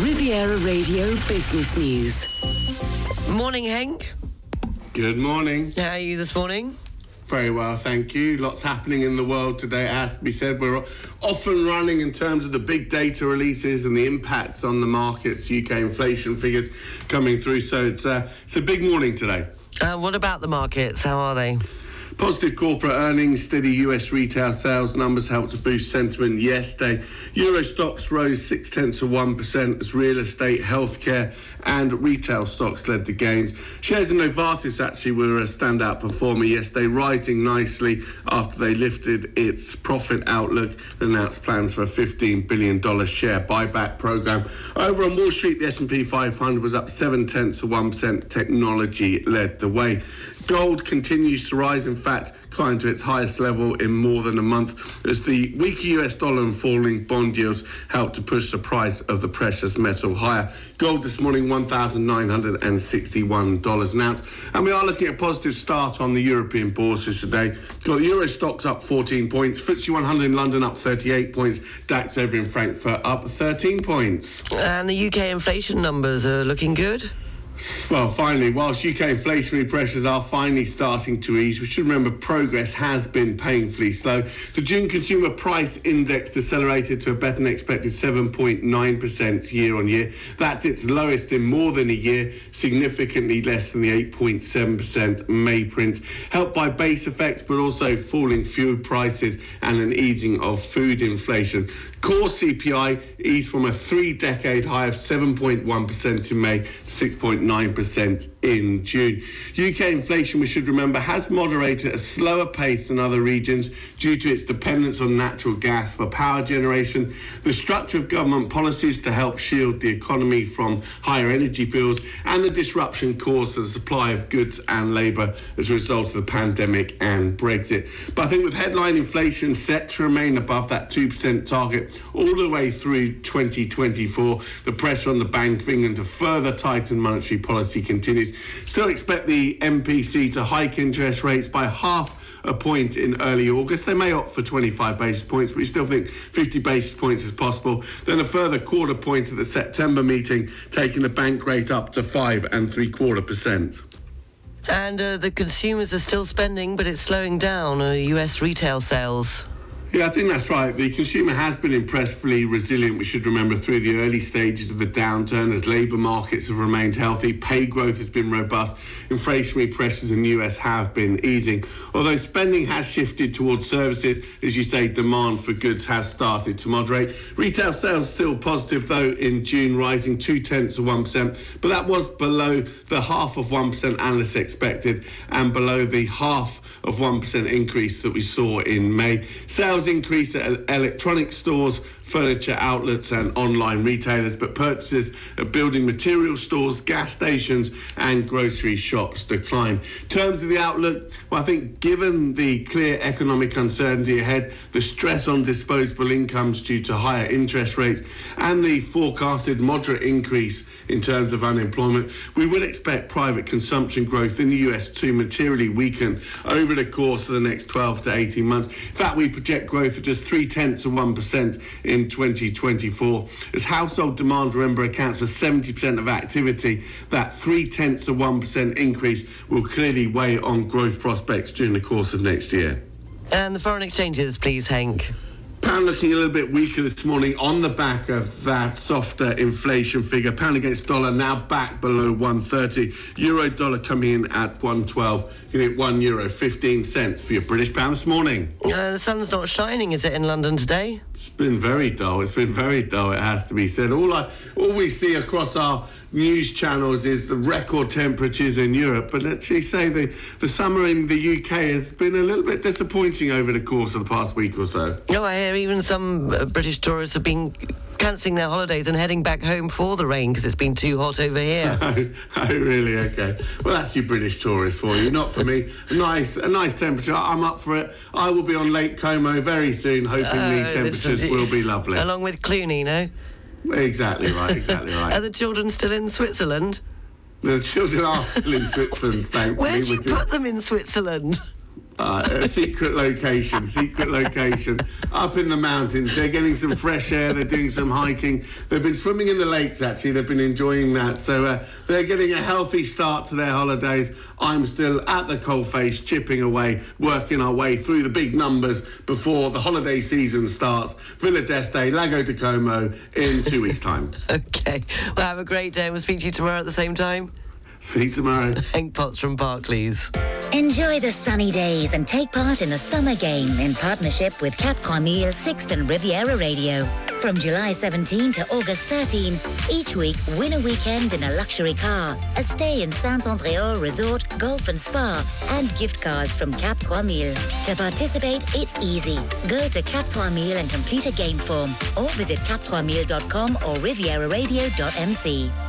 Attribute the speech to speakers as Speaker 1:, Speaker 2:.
Speaker 1: Riviera Radio Business News.
Speaker 2: Morning, Henk.
Speaker 3: Good morning.
Speaker 2: How are you this morning?
Speaker 3: Very well, thank you. Lots happening in the world today, it has to be said. We're off and running in terms of the big data releases and the impacts on the markets, UK inflation figures coming through. So it's, uh, it's a big morning today.
Speaker 2: Uh, what about the markets? How are they?
Speaker 3: Positive corporate earnings, steady US retail sales numbers helped to boost sentiment yesterday. Euro stocks rose six tenths of 1% as real estate, healthcare, and retail stocks led the gains. Shares in Novartis actually were a standout performer yesterday, rising nicely after they lifted its profit outlook and announced plans for a $15 billion share buyback program. Over on Wall Street, the S&P 500 was up seven tenths of 1%. Technology led the way. Gold continues to rise. In fact, climbed to its highest level in more than a month as the weaker US dollar and falling bond yields helped to push the price of the precious metal higher. Gold this morning, $1,961 an ounce. And we are looking at a positive start on the European bourses today. Got the Euro stocks up 14 points, FTSE 100 in London up 38 points, DAX over in Frankfurt up 13 points.
Speaker 2: And the UK inflation numbers are looking good?
Speaker 3: Well, finally, whilst UK inflationary pressures are finally starting to ease, we should remember progress has been painfully slow. The June Consumer Price Index decelerated to a better than expected 7.9% year on year. That's its lowest in more than a year, significantly less than the 8.7% May print, helped by base effects but also falling fuel prices and an easing of food inflation. Core CPI eased from a three decade high of 7.1% in May to 6.9% in June. UK inflation, we should remember, has moderated at a slower pace than other regions due to its dependence on natural gas for power generation, the structure of government policies to help shield the economy from higher energy bills, and the disruption caused to the supply of goods and labour as a result of the pandemic and Brexit. But I think with headline inflation set to remain above that 2% target, all the way through 2024. The pressure on the Bank of England to further tighten monetary policy continues. Still expect the MPC to hike interest rates by half a point in early August. They may opt for 25 basis points, but we still think 50 basis points is possible. Then a further quarter point at the September meeting, taking the bank rate up to five and three quarter percent.
Speaker 2: And uh, the consumers are still spending, but it's slowing down uh, US retail sales.
Speaker 3: Yeah, I think that's right. The consumer has been impressively resilient, we should remember, through the early stages of the downturn as labour markets have remained healthy, pay growth has been robust, inflationary pressures in the US have been easing. Although spending has shifted towards services, as you say, demand for goods has started to moderate. Retail sales still positive, though, in June, rising two tenths of 1%, but that was below the half of 1% analysts expected and below the half of 1% increase that we saw in May. Sales increase at electronic stores furniture outlets and online retailers, but purchases at building material stores, gas stations, and grocery shops decline. In terms of the outlook, well, I think given the clear economic uncertainty ahead, the stress on disposable incomes due to higher interest rates, and the forecasted moderate increase in terms of unemployment, we would expect private consumption growth in the US to materially weaken over the course of the next 12 to 18 months. In fact, we project growth of just three tenths of 1% in in 2024. As household demand, remember, accounts for 70% of activity, that three tenths of 1% increase will clearly weigh on growth prospects during the course of next year.
Speaker 2: And the foreign exchanges, please, Henk.
Speaker 3: Pound looking a little bit weaker this morning on the back of that softer inflation figure. Pound against dollar now back below 130. Euro dollar coming in at 112. You get one euro 15 cents for your British pound this morning.
Speaker 2: Uh, the sun's not shining, is it, in London today?
Speaker 3: It's been very dull. It's been very dull. It has to be said. All I, all we see across our news channels is the record temperatures in Europe. But let's just say the the summer in the UK has been a little bit disappointing over the course of the past week or so.
Speaker 2: Oh, I hear even some uh, British tourists have been cancelling their holidays and heading back home for the rain because it's been too hot over here.
Speaker 3: oh, oh, really? Okay. Well, that's your British tourist for you, not for me. Nice, a nice temperature. I'm up for it. I will be on Lake Como very soon, hoping uh, the temperatures listen, will be lovely.
Speaker 2: Along with Clooney, no?
Speaker 3: Exactly right. Exactly right.
Speaker 2: Are the children still in Switzerland?
Speaker 3: The children are still in Switzerland, thankfully.
Speaker 2: Where do you put them in Switzerland?
Speaker 3: Uh, a secret location, secret location up in the mountains. They're getting some fresh air. They're doing some hiking. They've been swimming in the lakes. Actually, they've been enjoying that. So uh, they're getting a healthy start to their holidays. I'm still at the coalface, chipping away, working our way through the big numbers before the holiday season starts. Villa d'Este, Lago di Como in two weeks' time.
Speaker 2: Okay. Well, have a great day. We'll speak to you tomorrow at the same time.
Speaker 3: Speak tomorrow.
Speaker 2: Henk Potts from Barclays.
Speaker 4: Enjoy the sunny days and take part in the summer game in partnership with Cap 3000 Sixton Riviera Radio. From July 17 to August 13, each week win a weekend in a luxury car, a stay in Saint-Andréol Resort, Golf and Spa, and gift cards from Cap 3000. To participate, it's easy. Go to Cap 3000 and complete a game form, or visit cap3000.com or rivieraradio.mc.